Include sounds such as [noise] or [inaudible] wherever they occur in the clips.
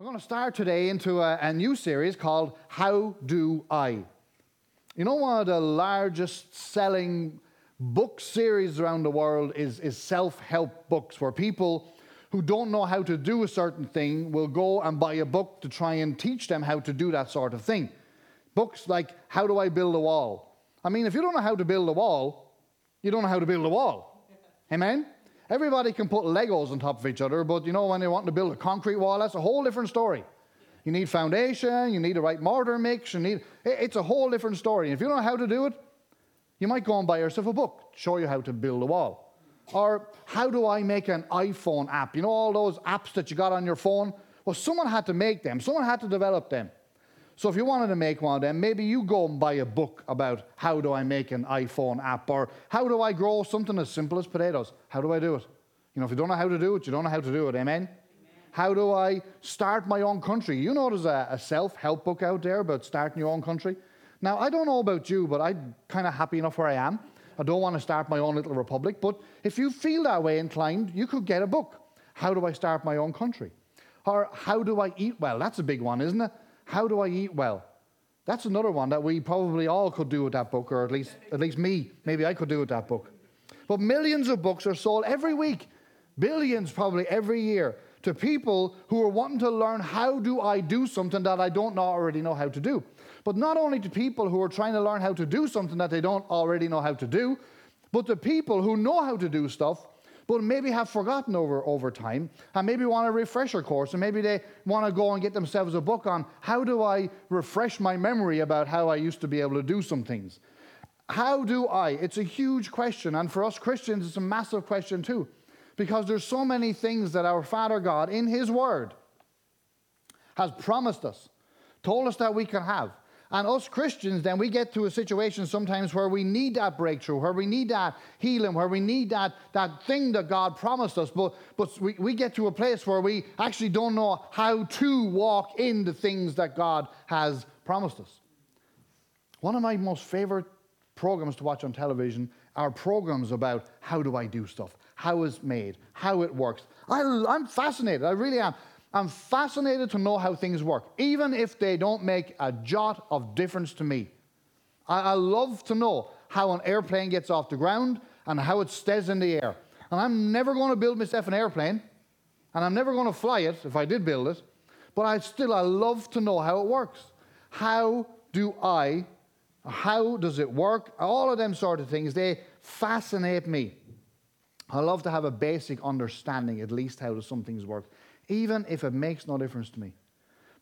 We're going to start today into a, a, new series called How Do I? You know, one of the largest selling book series around the world is, is self help books, where people who don't know how to do a certain thing will go and buy a book to try and teach them how to do that sort of thing. Books like How Do I Build a Wall? I mean, if you don't know how to build a wall, you don't know how to build a wall. Amen? Everybody can put Legos on top of each other, but you know, when they want to build a concrete wall, that's a whole different story. You need foundation, you need the right mortar mix, you need, it's a whole different story. If you don't know how to do it, you might go and buy yourself a book, show you how to build a wall. Or how do I make an iPhone app? You know all those apps that you got on your phone? Well, someone had to make them, someone had to develop them. So if you wanted to make one of them, maybe you go and buy a book about how do I make an iPhone app or how do I grow something as simple as potatoes? How do I do it? You know, if you don't know how to do it, you don't know how to do it. Amen? Amen. How do I start my own country? You know, there's a, a self help book out there about starting your own country. Now, I don't know about you, but I'm kind of happy enough where I am. I don't want to start my own little republic, but if you feel that way inclined, you could get a book. How do I start my own country? Or how do I eat well? That's a big one, isn't it? How do I eat well? That's another one that we probably all could do with that book, or at least, at least me. Maybe I could do with that book. But millions of books are sold every week, billions probably every year, to people who are wanting to learn how do I do something that I don't already know how to do. But not only to people who are trying to learn how to do something that they don't already know how to do, but to people who know how to do stuff but maybe have forgotten over, over time and maybe want a refresher course and maybe they want to go and get themselves a book on how do I refresh my memory about how I used to be able to do some things. How do I? It's a huge question, and for us Christians, it's a massive question too, because there's so many things that our Father God in His Word has promised us, told us that we can have. And us Christians, then we get to a situation sometimes where we need that breakthrough, where we need that healing, where we need that, that thing that God promised us. But, but we, we get to a place where we actually don't know how to walk in the things that God has promised us. One of my most favorite programs to watch on television are programs about how do I do stuff, how it's made, how it works. I, I'm fascinated, I really am. I'm fascinated to know how things work, even if they don't make a jot of difference to me. I, I love to know how an airplane gets off the ground and how it stays in the air. And I'm never going to build myself an airplane, and I'm never going to fly it if I did build it, but I still I love to know how it works. How do I, how does it work? All of them sort of things, they fascinate me. I love to have a basic understanding, at least, how do some things work even if it makes no difference to me.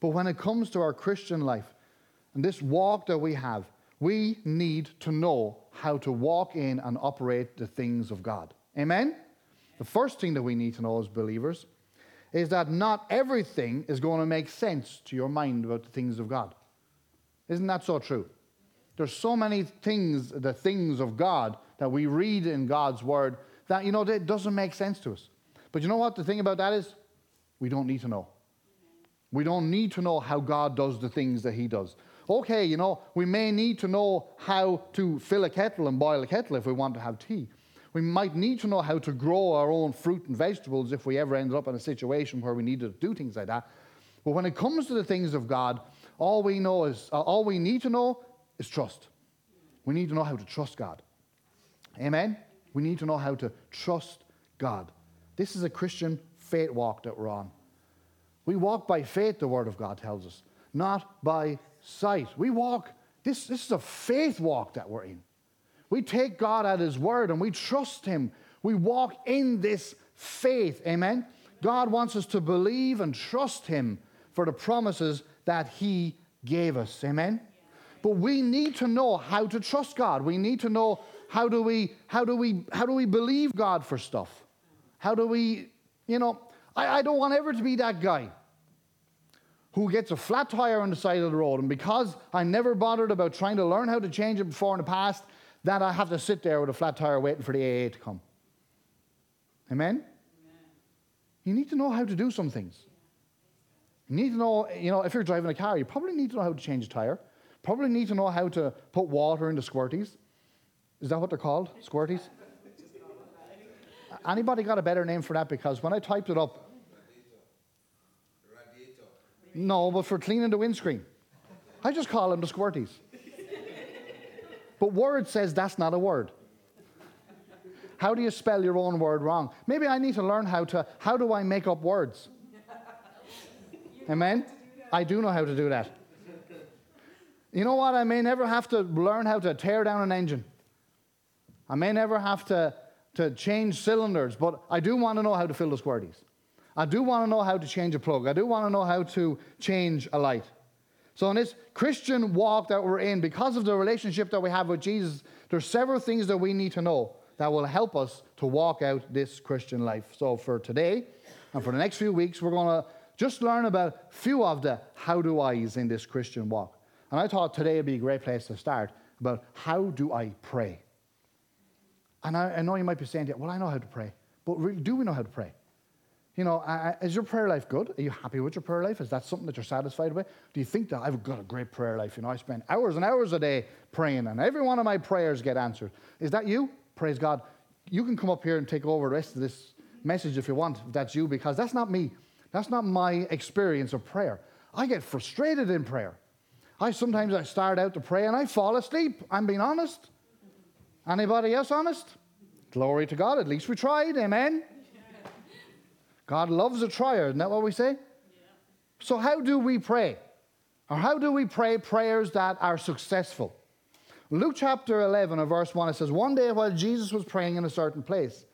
But when it comes to our Christian life and this walk that we have, we need to know how to walk in and operate the things of God. Amen? The first thing that we need to know as believers is that not everything is going to make sense to your mind about the things of God. Isn't that so true? There's so many things, the things of God that we read in God's word that, you know, it doesn't make sense to us. But you know what the thing about that is? We don't need to know. We don't need to know how God does the things that He does. Okay, you know, we may need to know how to fill a kettle and boil a kettle if we want to have tea. We might need to know how to grow our own fruit and vegetables if we ever ended up in a situation where we needed to do things like that. But when it comes to the things of God, all we know is uh, all we need to know is trust. We need to know how to trust God. Amen. We need to know how to trust God. This is a Christian faith walk that we're on. We walk by faith, the Word of God tells us, not by sight. We walk, this, this is a faith walk that we're in. We take God at His Word and we trust Him. We walk in this faith. Amen? God wants us to believe and trust Him for the promises that He gave us. Amen? But we need to know how to trust God. We need to know how do we, how do we, how do we believe God for stuff? How do we you know, I, I don't want ever to be that guy who gets a flat tire on the side of the road, and because I never bothered about trying to learn how to change it before in the past, that I have to sit there with a flat tire waiting for the AA to come. Amen? Amen? You need to know how to do some things. You need to know, you know, if you're driving a car, you probably need to know how to change a tire. Probably need to know how to put water into squirties. Is that what they're called? Squirties? Anybody got a better name for that? Because when I typed it up, No, but for cleaning the windscreen. I just call them the squirties. but Word says that's not a word. How do you spell your own word wrong? Maybe I need to learn how to, how do I make up words? Amen? I do know how to do that. You know what? I may never have to learn how to tear down an engine. I may never have to, to change cylinders, but I do want to know how to fill the squirties. I do want to know how to change a plug. I do want to know how to change a light. So, in this Christian walk that we're in, because of the relationship that we have with Jesus, there's several things that we need to know that will help us to walk out this Christian life. So, for today and for the next few weeks, we're going to just learn about a few of the how do I's in this Christian walk. And I thought today would be a great place to start about how do I pray? And I, I know you might be saying, well, I know how to pray. But really, do we know how to pray? You know, is your prayer life good? Are you happy with your prayer life? Is that something that you're satisfied with? Do you think that I've got a great prayer life? You know, I spend hours and hours a day praying, and every one of my prayers get answered. Is that you? Praise God. You can come up here and take over the rest of this message if you want, if that's you, because that's not me. That's not my experience of prayer. I get frustrated in prayer. I sometimes I start out to pray and I fall asleep. I'm being honest. Anybody else honest? Glory to God. At least we tried. Amen. [laughs] God loves a trier. Isn't that what we say? Yeah. So, how do we pray? Or how do we pray prayers that are successful? Luke chapter 11, uh, verse 1, it says, One day while Jesus was praying in a certain place,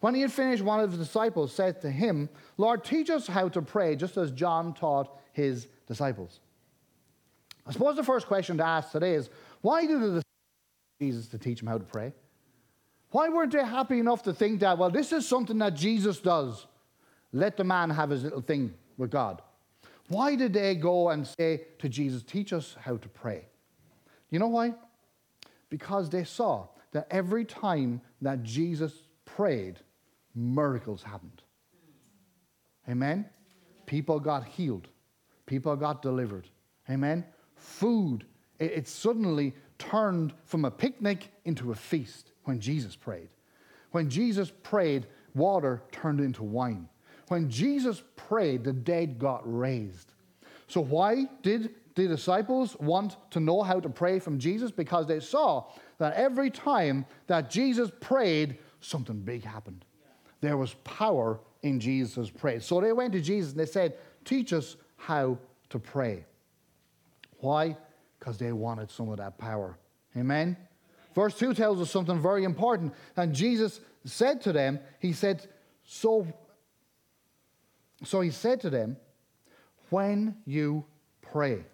when he had finished, one of his disciples said to him, Lord, teach us how to pray, just as John taught his disciples. I suppose the first question to ask today is, why did the disciples Jesus to teach them how to pray? Why weren't they happy enough to think that, well, this is something that Jesus does? Let the man have his little thing with God. Why did they go and say to Jesus, Teach us how to pray? You know why? Because they saw that every time that Jesus prayed, miracles happened. Amen? People got healed, people got delivered. Amen? Food, it, it suddenly turned from a picnic into a feast when Jesus prayed. When Jesus prayed, water turned into wine. When Jesus prayed, the dead got raised. So, why did the disciples want to know how to pray from Jesus? Because they saw that every time that Jesus prayed, something big happened. There was power in Jesus' praise. So they went to Jesus and they said, Teach us how to pray. Why? Because they wanted some of that power. Amen? Verse 2 tells us something very important. And Jesus said to them, He said, So so he said to them, When you pray.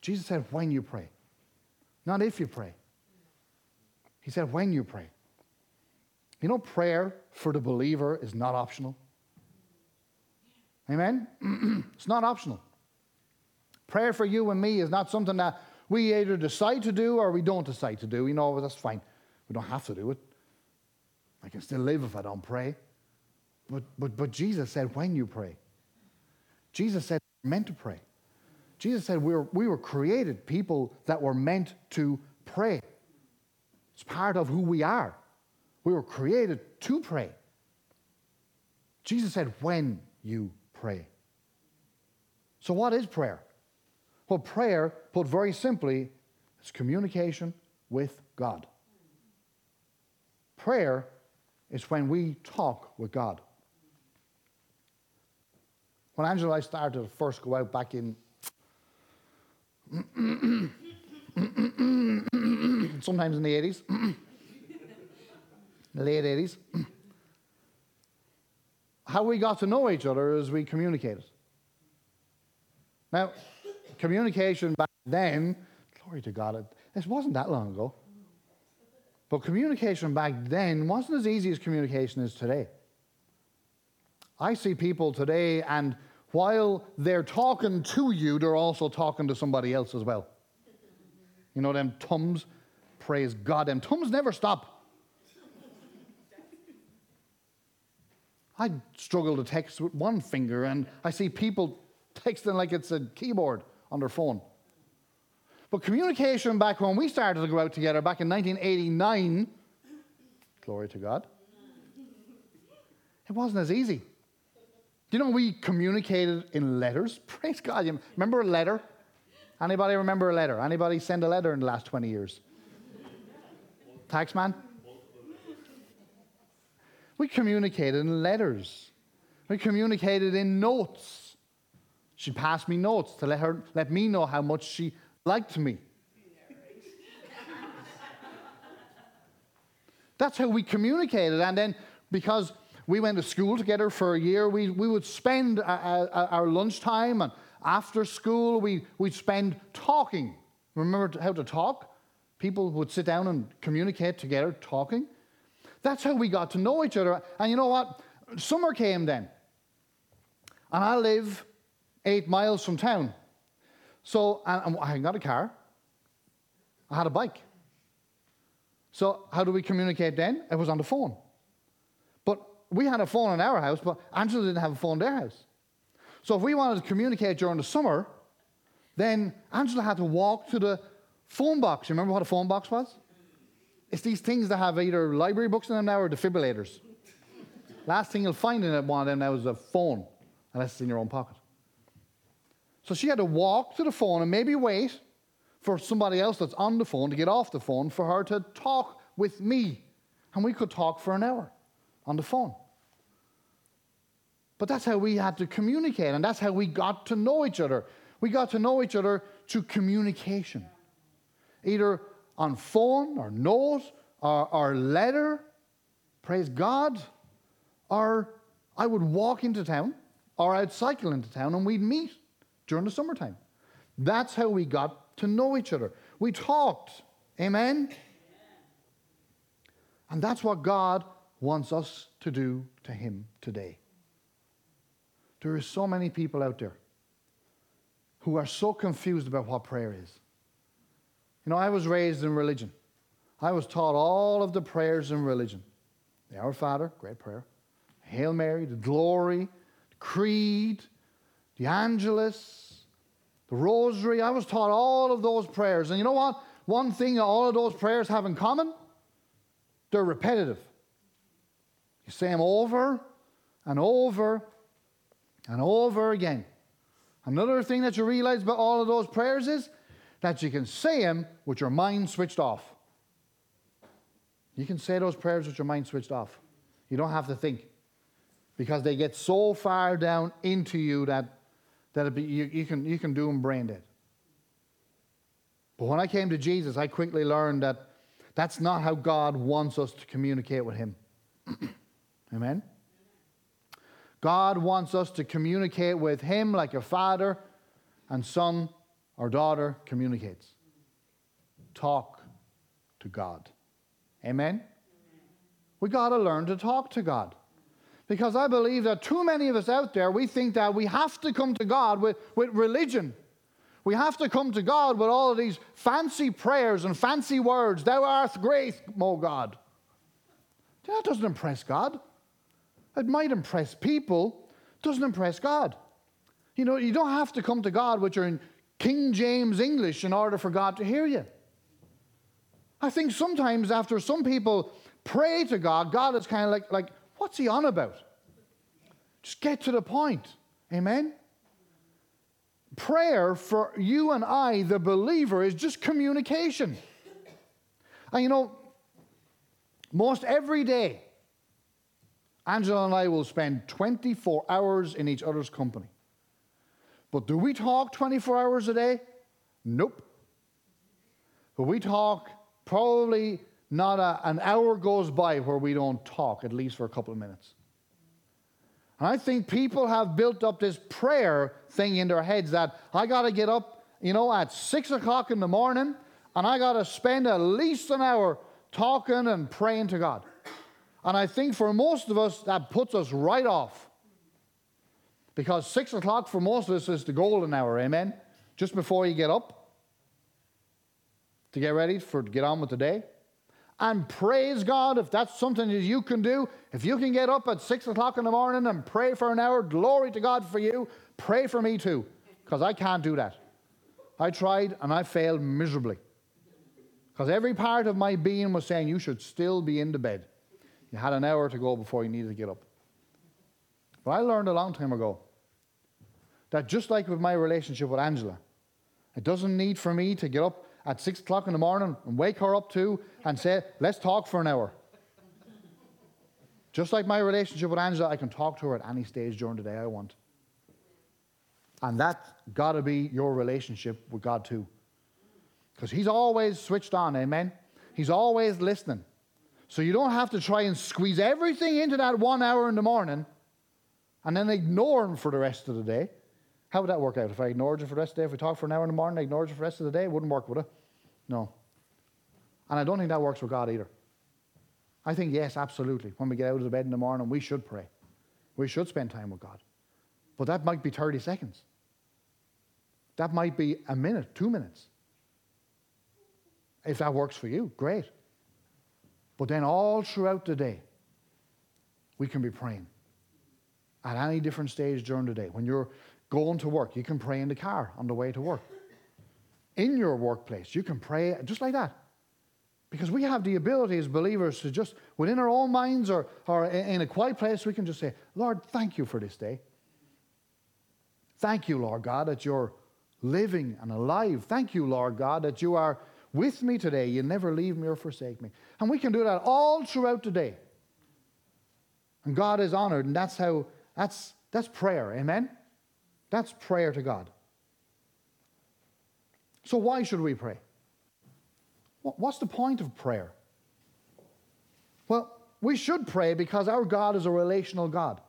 Jesus said, When you pray. Not if you pray. He said, When you pray. You know, prayer for the believer is not optional. Amen? [clears throat] it's not optional. Prayer for you and me is not something that we either decide to do or we don't decide to do. You know, that's fine. We don't have to do it. I can still live if I don't pray. But, but, but Jesus said, when you pray. Jesus said, we're meant to pray. Jesus said, we were, we were created people that were meant to pray. It's part of who we are. We were created to pray. Jesus said, when you pray. So, what is prayer? Well, prayer, put very simply, is communication with God. Prayer is when we talk with God. When Angela and I started to first go out back in [coughs] sometimes in the 80s, the [coughs] late 80s, how we got to know each other is we communicated. Now, communication back then, glory to God, it, it wasn't that long ago. But communication back then wasn't as easy as communication is today. I see people today and while they're talking to you, they're also talking to somebody else as well. You know, them tums, praise God, them tums never stop. I struggle to text with one finger, and I see people texting like it's a keyboard on their phone. But communication back when we started to go out together back in 1989, glory to God, it wasn't as easy. You know we communicated in letters? [laughs] Praise God. You remember a letter? Anybody remember a letter? Anybody send a letter in the last 20 years? Taxman? We communicated in letters. We communicated in notes. She passed me notes to let her let me know how much she liked me. That's how we communicated. And then because we went to school together for a year, we, we would spend our, our lunchtime and after school, we, we'd spend talking. Remember how to talk? People would sit down and communicate together, talking. That's how we got to know each other. And you know what? Summer came then. And I live eight miles from town. So I got a car. I had a bike. So how do we communicate then? It was on the phone. But we had a phone in our house, but Angela didn't have a phone in their house. So if we wanted to communicate during the summer, then Angela had to walk to the phone box. You remember what a phone box was? It's these things that have either library books in them now or defibrillators. Last thing you'll find in one of them now is a phone, unless it's in your own pocket. So she had to walk to the phone and maybe wait for somebody else that's on the phone to get off the phone for her to talk with me. And we could talk for an hour on the phone. But that's how we had to communicate, and that's how we got to know each other. We got to know each other through communication, either on phone or note or, or letter, praise God, or I would walk into town or I'd cycle into town and we'd meet during the summertime. That's how we got to know each other. We talked. Amen? And that's what God wants us to do to Him today. There are so many people out there who are so confused about what prayer is. You know, I was raised in religion. I was taught all of the prayers in religion the Our Father, great prayer, Hail Mary, the Glory, the Creed, the Angelus, the Rosary. I was taught all of those prayers. And you know what? One thing all of those prayers have in common they're repetitive. You say them over and over and over again. Another thing that you realize about all of those prayers is that you can say them with your mind switched off. You can say those prayers with your mind switched off. You don't have to think because they get so far down into you that, that be, you, you, can, you can do them brain dead. But when I came to Jesus, I quickly learned that that's not how God wants us to communicate with Him. [clears throat] Amen? God wants us to communicate with Him like a father and son or daughter communicates. Talk to God. Amen? We got to learn to talk to God. Because I believe that too many of us out there, we think that we have to come to God with, with religion. We have to come to God with all of these fancy prayers and fancy words. Thou art great, O God. That doesn't impress God. It might impress people, doesn't impress God. You know, you don't have to come to God with your King James English in order for God to hear you. I think sometimes after some people pray to God, God is kind of like, like, what's he on about? Just get to the point. Amen? Prayer for you and I, the believer, is just communication. And you know, most every day, Angela and I will spend 24 hours in each other's company. But do we talk 24 hours a day? Nope. But we talk probably not a, an hour goes by where we don't talk, at least for a couple of minutes. And I think people have built up this prayer thing in their heads that I got to get up, you know, at six o'clock in the morning and I got to spend at least an hour talking and praying to God. And I think for most of us, that puts us right off. Because six o'clock for most of us is the golden hour, amen? Just before you get up to get ready for to get on with the day. And praise God if that's something that you can do. If you can get up at six o'clock in the morning and pray for an hour, glory to God for you. Pray for me too, because I can't do that. I tried and I failed miserably. Because every part of my being was saying, You should still be in the bed. You had an hour to go before you needed to get up. But I learned a long time ago that just like with my relationship with Angela, it doesn't need for me to get up at six o'clock in the morning and wake her up too and say, let's talk for an hour. Just like my relationship with Angela, I can talk to her at any stage during the day I want. And that's got to be your relationship with God too. Because He's always switched on, amen? He's always listening. So you don't have to try and squeeze everything into that one hour in the morning and then ignore Him for the rest of the day. How would that work out? If I ignored you for the rest of the day, if we talked for an hour in the morning, I ignored you for the rest of the day, it wouldn't work, would it? No. And I don't think that works with God either. I think, yes, absolutely. When we get out of the bed in the morning, we should pray. We should spend time with God. But that might be 30 seconds. That might be a minute, two minutes. If that works for you, great. But then all throughout the day, we can be praying. At any different stage during the day. When you're going to work, you can pray in the car on the way to work. In your workplace, you can pray just like that. Because we have the ability as believers to just, within our own minds or, or in a quiet place, we can just say, Lord, thank you for this day. Thank you, Lord God, that you're living and alive. Thank you, Lord God, that you are with me today. You never leave me or forsake me. And we can do that all throughout the day. And God is honored, and that's how, that's, that's prayer. Amen? That's prayer to God. So, why should we pray? What's the point of prayer? Well, we should pray because our God is a relational God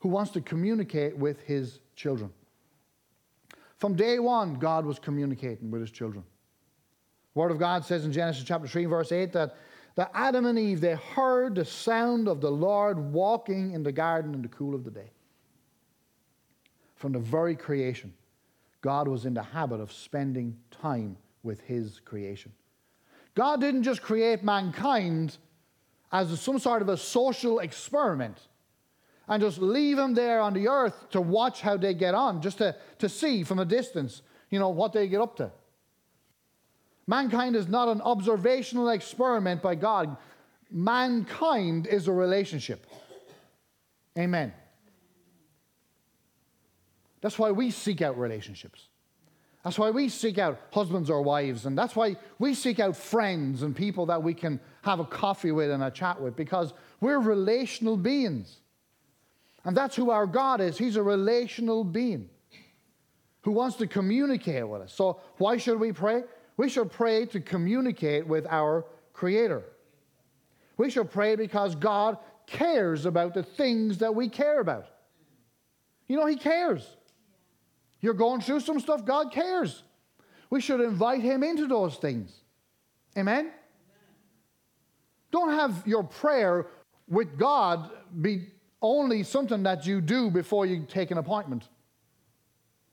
who wants to communicate with his children. From day one, God was communicating with his children. Word of God says in Genesis chapter 3, verse 8, that, that Adam and Eve, they heard the sound of the Lord walking in the garden in the cool of the day. From the very creation, God was in the habit of spending time with his creation. God didn't just create mankind as some sort of a social experiment and just leave them there on the earth to watch how they get on, just to, to see from a distance, you know, what they get up to. Mankind is not an observational experiment by God. Mankind is a relationship. Amen. That's why we seek out relationships. That's why we seek out husbands or wives, and that's why we seek out friends and people that we can have a coffee with and a chat with, because we're relational beings. And that's who our God is. He's a relational being who wants to communicate with us. So, why should we pray? We should pray to communicate with our Creator. We should pray because God cares about the things that we care about. You know, He cares. You're going through some stuff, God cares. We should invite Him into those things. Amen? Don't have your prayer with God be only something that you do before you take an appointment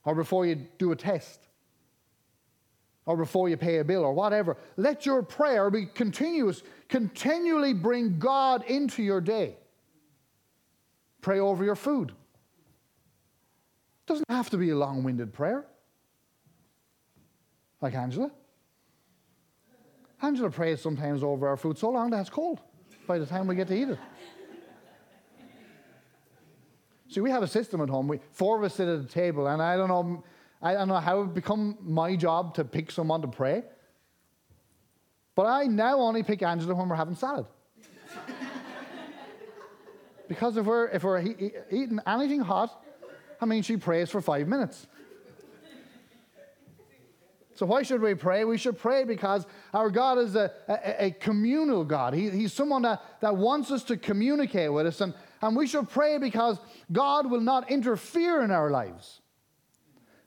or before you do a test or before you pay a bill or whatever. Let your prayer be continuous. Continually bring God into your day. Pray over your food. Doesn't have to be a long winded prayer. Like Angela. Angela prays sometimes over our food so long that it's cold by the time we get to eat it. See, we have a system at home. We, four of us sit at a table, and I don't know, I don't know how it become my job to pick someone to pray. But I now only pick Angela when we're having salad. [laughs] because if we're, if we're he, eating anything hot, I mean, she prays for five minutes. So, why should we pray? We should pray because our God is a, a, a communal God. He, he's someone that, that wants us to communicate with us. And, and we should pray because God will not interfere in our lives.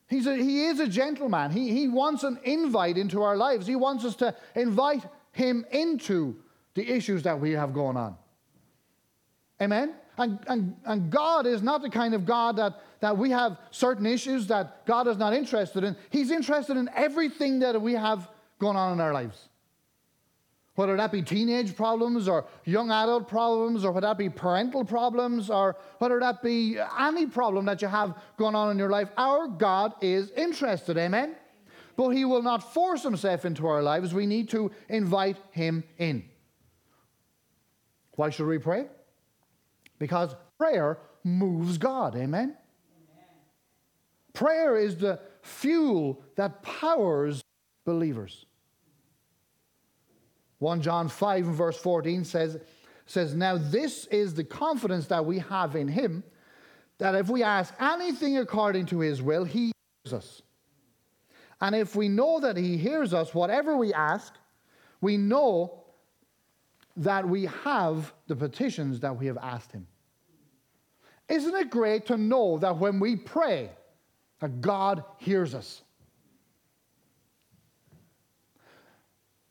He's a, he is a gentleman. He, he wants an invite into our lives. He wants us to invite him into the issues that we have going on. Amen? And, and, and God is not the kind of God that, that we have certain issues that God is not interested in. He's interested in everything that we have going on in our lives whether that be teenage problems or young adult problems or whether that be parental problems or whether that be any problem that you have going on in your life, our God is interested. Amen? But He will not force Himself into our lives. We need to invite Him in. Why should we pray? Because prayer moves God. Amen? Prayer is the fuel that powers believers. 1 John 5 and verse 14 says, says, Now this is the confidence that we have in him, that if we ask anything according to his will, he hears us. And if we know that he hears us, whatever we ask, we know that we have the petitions that we have asked him. Isn't it great to know that when we pray, that God hears us?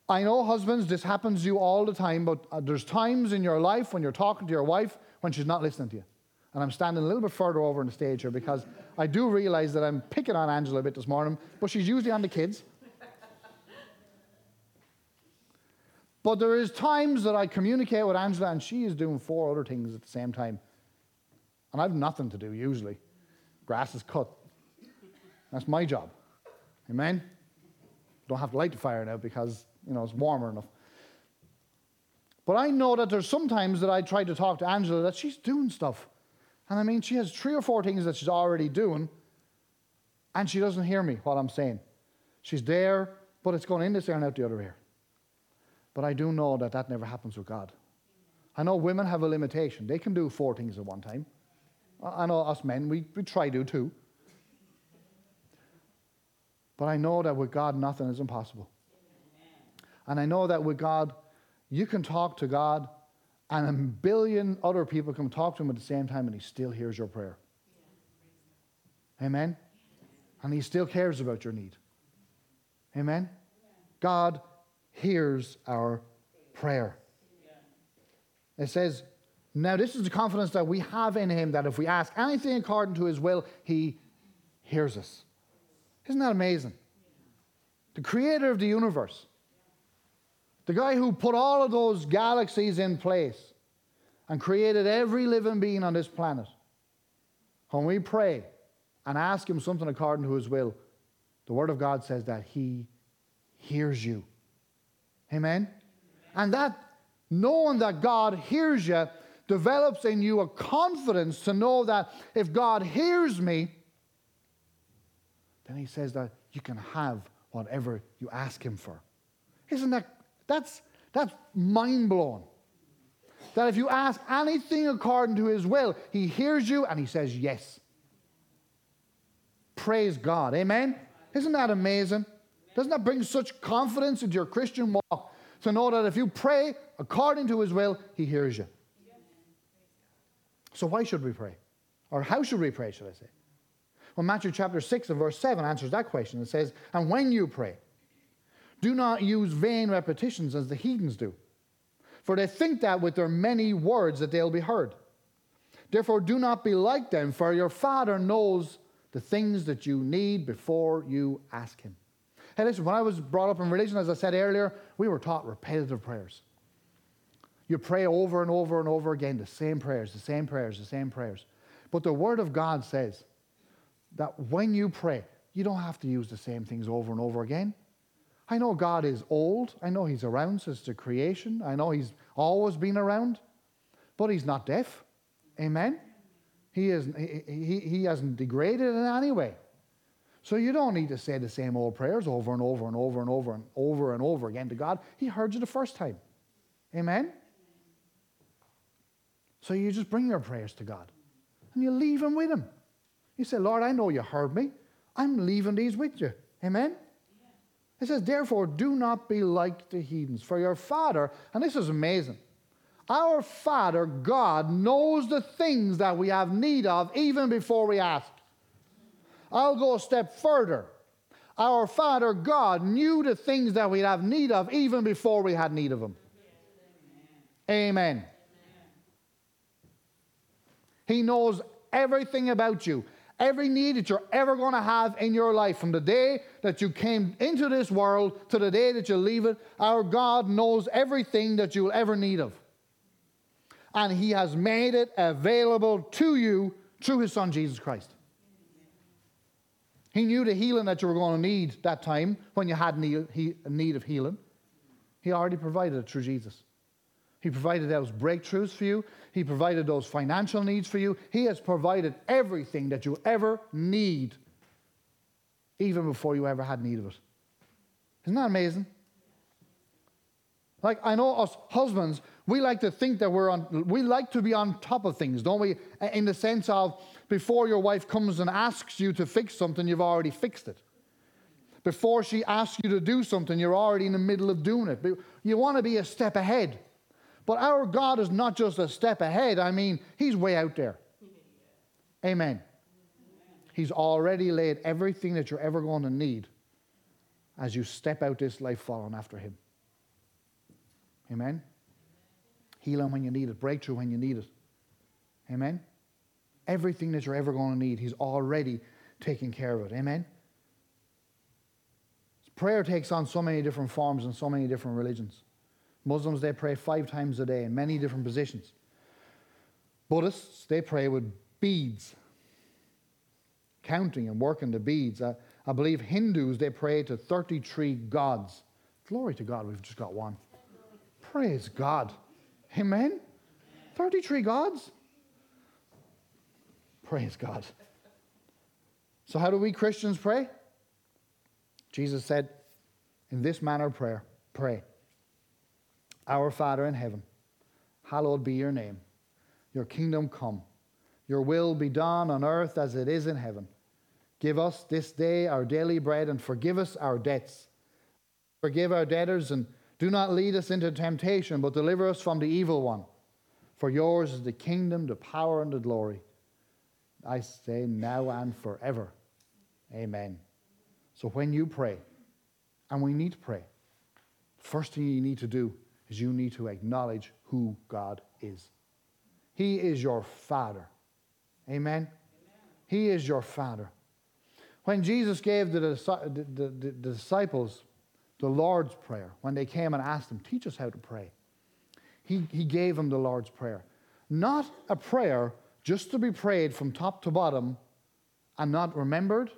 I know, husbands, this happens to you all the time, but uh, there's times in your life when you're talking to your wife when she's not listening to you. And I'm standing a little bit further over on the stage here because I do realize that I'm picking on Angela a bit this morning, but she's usually on the kids. but there is times that I communicate with Angela and she is doing four other things at the same time. And I've nothing to do usually. Grass is cut. That's my job. Amen? Don't have to light the fire now because, you know, it's warmer enough. But I know that there's sometimes that I try to talk to Angela that she's doing stuff. And I mean, she has three or four things that she's already doing, and she doesn't hear me what I'm saying. She's there, but it's going in this ear and out the other ear. But I do know that that never happens with God. I know women have a limitation. They can do four things at one time. I know us men, we, we try to do too. But I know that with God, nothing is impossible. And I know that with God, you can talk to God, and a billion other people can talk to Him at the same time, and He still hears your prayer. Amen? And He still cares about your need. Amen? God hears our prayer. It says, now, this is the confidence that we have in Him that if we ask anything according to His will, He hears us. Isn't that amazing? The creator of the universe, the guy who put all of those galaxies in place and created every living being on this planet, when we pray and ask Him something according to His will, the Word of God says that He hears you. Amen? And that, knowing that God hears you, develops in you a confidence to know that if God hears me, then he says that you can have whatever you ask him for. Isn't that that's that's mind blowing? That if you ask anything according to his will, he hears you and he says yes. Praise God. Amen. Isn't that amazing? Doesn't that bring such confidence into your Christian walk to know that if you pray according to his will, he hears you? So, why should we pray? Or how should we pray, should I say? Well, Matthew chapter 6 and verse 7 answers that question. It says, And when you pray, do not use vain repetitions as the heathens do, for they think that with their many words that they'll be heard. Therefore, do not be like them, for your Father knows the things that you need before you ask Him. Hey, listen, when I was brought up in religion, as I said earlier, we were taught repetitive prayers. You pray over and over and over again the same prayers, the same prayers, the same prayers. But the Word of God says that when you pray, you don't have to use the same things over and over again. I know God is old. I know He's around since the creation. I know He's always been around, but He's not deaf. Amen? He, is, he, he, hasn't degraded in any way. So you don't need to say the same old prayers over and over and over and over and over and over again to God. He heard you the first time. Amen? So you just bring your prayers to God and you leave them with Him. You say, Lord, I know you heard me. I'm leaving these with you. Amen? It says, therefore, do not be like the heathens, for your Father, and this is amazing. Our Father, God, knows the things that we have need of even before we ask. I'll go a step further. Our Father, God, knew the things that we have need of even before we had need of them. Amen. Amen. He knows everything about you, every need that you're ever going to have in your life from the day that you came into this world to the day that you leave it. Our God knows everything that you'll ever need of. And He has made it available to you through His Son, Jesus Christ. He knew the healing that you were going to need that time when you had need of healing. He already provided it through Jesus. He provided those breakthroughs for you. He provided those financial needs for you. He has provided everything that you ever need, even before you ever had need of it. Isn't that amazing? Like, I know us husbands, we like to think that we're on, we like to be on top of things, don't we? In the sense of before your wife comes and asks you to fix something, you've already fixed it. Before she asks you to do something, you're already in the middle of doing it. You want to be a step ahead. But our God is not just a step ahead, I mean, He's way out there. [laughs] Amen. He's already laid everything that you're ever going to need as you step out this life following after Him. Amen. Healing when you need it, breakthrough when you need it. Amen. Everything that you're ever going to need, He's already taken care of it. Amen. Prayer takes on so many different forms in so many different religions. Muslims, they pray five times a day in many different positions. Buddhists, they pray with beads, counting and working the beads. I, I believe Hindus, they pray to 33 gods. Glory to God, we've just got one. Praise God. Amen? 33 gods? Praise God. So, how do we Christians pray? Jesus said, In this manner, prayer, pray. Our Father in heaven, hallowed be your name. Your kingdom come. Your will be done on earth as it is in heaven. Give us this day our daily bread and forgive us our debts. Forgive our debtors and do not lead us into temptation, but deliver us from the evil one. For yours is the kingdom, the power, and the glory. I say now and forever. Amen. So when you pray, and we need to pray, first thing you need to do is you need to acknowledge who God is. He is your Father. Amen? Amen. He is your Father. When Jesus gave the, the, the, the, disciples the Lord's Prayer, when they came and asked him, Teach us how to pray, he, he gave them the Lord's Prayer. Not a prayer just to be prayed from top to bottom and not remembered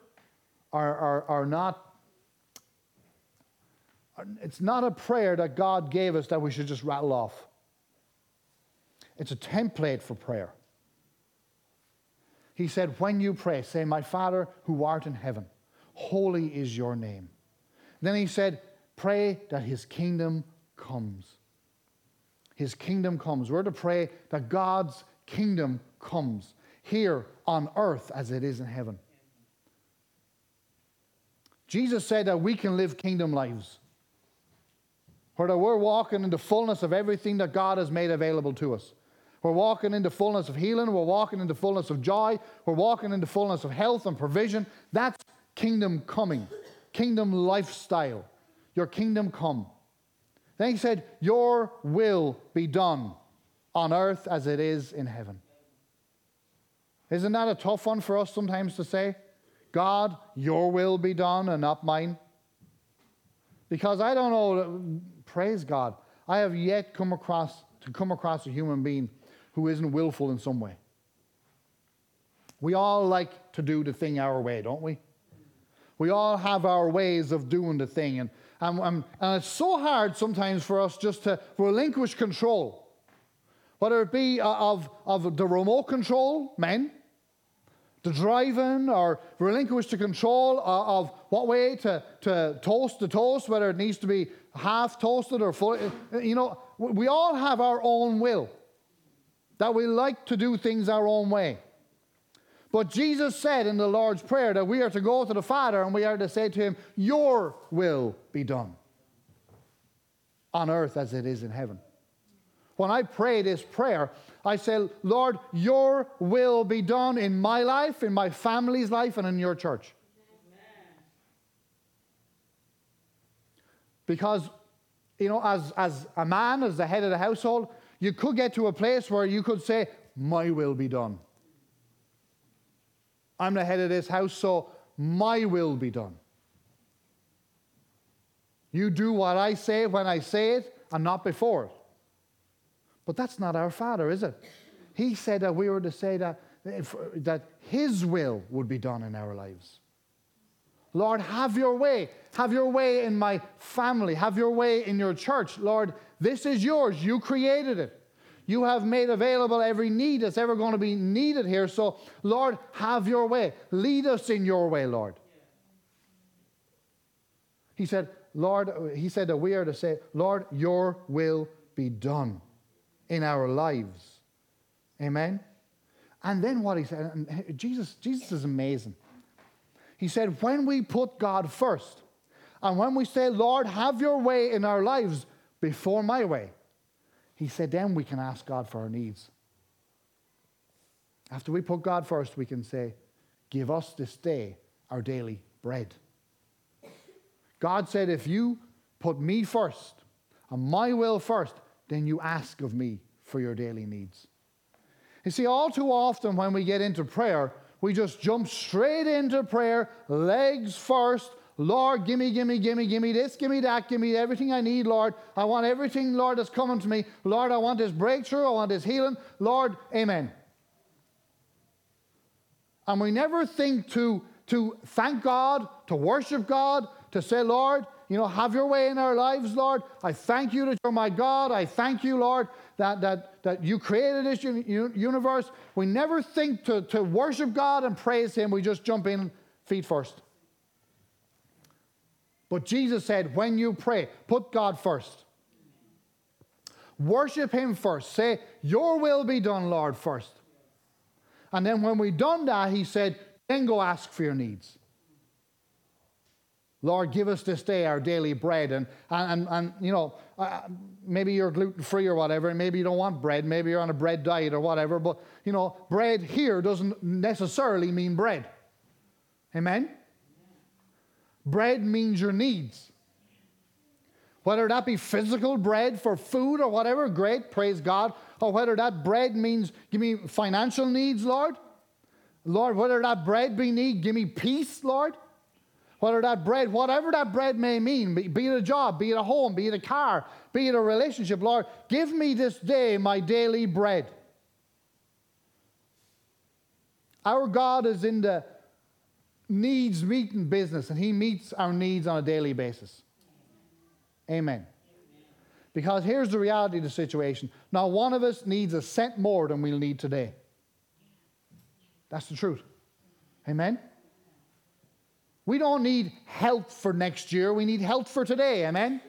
or, or, or not it's not a prayer that God gave us that we should just rattle off. It's a template for prayer. He said, When you pray, say, My Father who art in heaven, holy is your name. Then he said, Pray that his kingdom comes. His kingdom comes. We're to pray that God's kingdom comes here on earth as it is in heaven. Jesus said that we can live kingdom lives where we're walking in the fullness of everything that God has made available to us. We're walking in the fullness of healing. We're walking in the fullness of joy. We're walking in the fullness of health and provision. That's kingdom coming, kingdom lifestyle. Your kingdom come. Then he said, Your will be done on earth as it is in heaven. Isn't that a tough one for us sometimes to say? God, your will be done and not mine. Because I don't know, praise God, I have yet come across to come across a human being who isn't willful in some way. We all like to do the thing our way, don't we? We all have our ways of doing the thing. And, and, and, it's so hard sometimes for us just to relinquish control, whether it be uh, of, of the remote control, men, the driving or relinquish the control of what way to, to toast the toast, whether it needs to be half toasted or full. Eh, you know, we all have our own will, that we like to do things our own way. But Jesus said in the Lord's Prayer that we are to go to the Father and we are to say to Him, Your will be done on earth as it is in heaven. When I pray this prayer, I say, Lord, your will be done in my life, in my family's life, and in your church. Amen. Because, you know, as, as a man, as the head of the household, you could get to a place where you could say, My will be done. I'm the head of this house, so my will be done. You do what I say when I say it and not before it. But that's not our Father, is it? He said that we were to say that, if, that His will would be done in our lives. Lord, have your way. Have your way in my family. Have your way in your church. Lord, this is yours. You created it. You have made available every need that's ever going to be needed here. So, Lord, have your way. Lead us in your way, Lord. He said, Lord, he said that we are to say, Lord, your will be done in our lives. Amen. And then what he said, Jesus, Jesus is amazing. He said, when we put God first, and when we say, Lord, have your way in our lives before my way, he said, then we can ask God for our needs. After we put God first, we can say, Give us this day our daily bread. God said, If you put me first and my will first, then you ask of me for your daily needs. You see, all too often when we get into prayer, we just jump straight into prayer, legs first. Lord, gimme, gimme, gimme, gimme this, gimme that, gimme everything I need, Lord. I want everything, Lord, that's coming to me. Lord, I want this breakthrough. I want this healing. Lord, amen. And we never think to, to thank God, to worship God, to say, Lord, you know, have your way in our lives, Lord. I thank you that you're my God. I thank you, Lord, that, that, that you created this universe. We never think to, to worship God and praise Him. We just jump in feet first. But Jesus said, when you pray, put God first. Worship Him first. Say, Your will be done, Lord, first. And then when we done that, He said, then go ask for your needs. Lord, give us this day our daily bread. And, and, and you know, uh, maybe you're gluten free or whatever, and maybe you don't want bread. Maybe you're on a bread diet or whatever. But, you know, bread here doesn't necessarily mean bread. Amen? Bread means your needs. Whether that be physical bread for food or whatever, great, praise God. Or whether that bread means, give me financial needs, Lord. Lord, whether that bread be need, give me peace, Lord whether that bread, whatever that bread may mean, be it a job, be it a home, be it a car, be it a relationship, Lord, give me this day my daily bread. Our God is in the needs meeting business, and He meets our needs on a daily basis. Amen. Because here's the reality of the situation. Now, one of us needs a cent more than we'll need today. That's the truth. Amen. We don't need help for next year. We need help for today. Amen?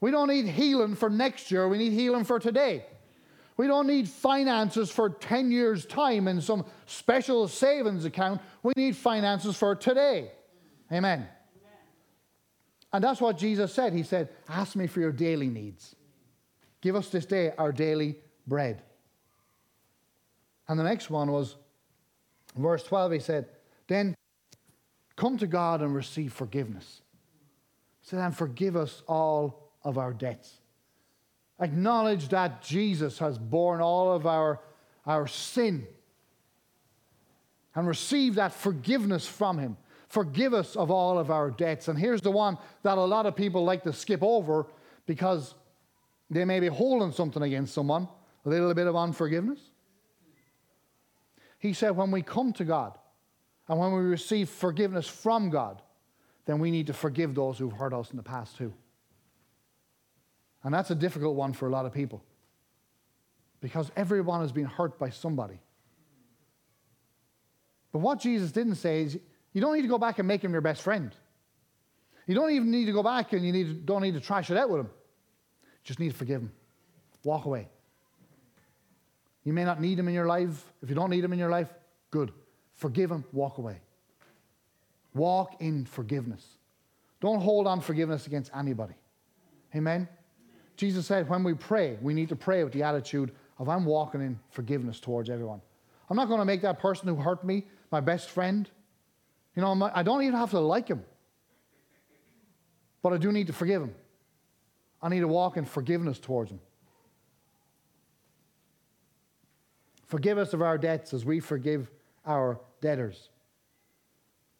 We don't need healing for next year. We need healing for today. We don't need finances for 10 years' time in some special savings account. We need finances for today. Amen. And that's what Jesus said. He said, Ask me for your daily needs. Give us this day our daily bread. And the next one was verse 12. He said, Then Come to God and receive forgiveness. Say, and forgive us all of our debts. Acknowledge that Jesus has borne all of our, our sin and receive that forgiveness from Him. Forgive us of all of our debts. And here's the one that a lot of people like to skip over because they may be holding something against someone a little bit of unforgiveness. He said, when we come to God, and when we receive forgiveness from God, then we need to forgive those who've hurt us in the past too. And that's a difficult one for a lot of people because everyone has been hurt by somebody. But what Jesus didn't say is you don't need to go back and make him your best friend. You don't even need to go back and you need don't need to trash it out with him. You just need to forgive him. Walk away. You may not need him in your life. If you don't need him in your life, good. Forgive him, walk away. Walk in forgiveness. Don't hold on forgiveness against anybody. Amen? Jesus said when we pray, we need to pray with the attitude of I'm walking in forgiveness towards everyone. I'm not going to make that person who hurt me my best friend. You know, I don't even have to like him, but I do need to forgive him. I need to walk in forgiveness towards him. Forgive us of our debts as we forgive our debtors.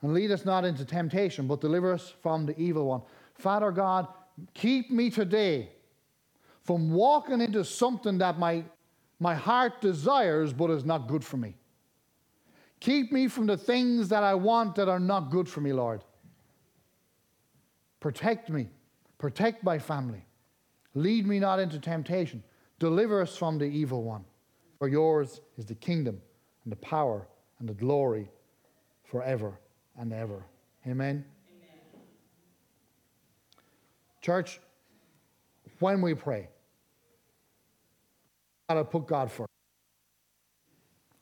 And lead us not into temptation, but deliver us from the evil one. Father God, keep me today from walking into something that my, my heart desires but is not good for me. Keep me from the things that I want that are not good for me, Lord. Protect me, protect my family, Lead me not into temptation. Deliver us from the evil one. For yours is the kingdom and the power and the glory forever and ever. Amen. Amen. Church, when we pray, we gotta put God first.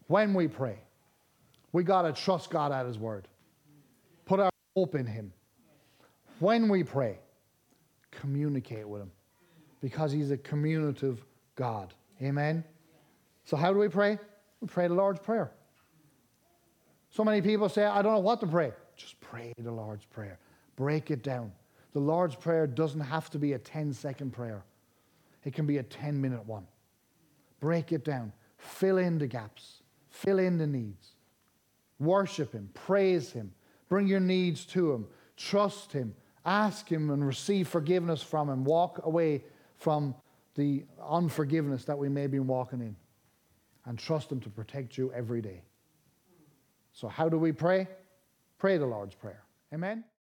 When we pray, we gotta trust God at His word. Put our hope in Him. When we pray, communicate with Him because He's a communicative God. Amen? So, how do we pray? We pray the Lord's Prayer. So many people say, I don't know what to pray. Just pray the Lord's Prayer. Break it down. The Lord's Prayer doesn't have to be a 10 second prayer, it can be a 10 minute one. Break it down. Fill in the gaps, fill in the needs. Worship Him, praise Him, bring your needs to Him, trust Him, ask Him and receive forgiveness from Him. Walk away from the unforgiveness that we may be walking in and trust Him to protect you every day. So, how do we pray? Pray the Lord's Prayer. Amen?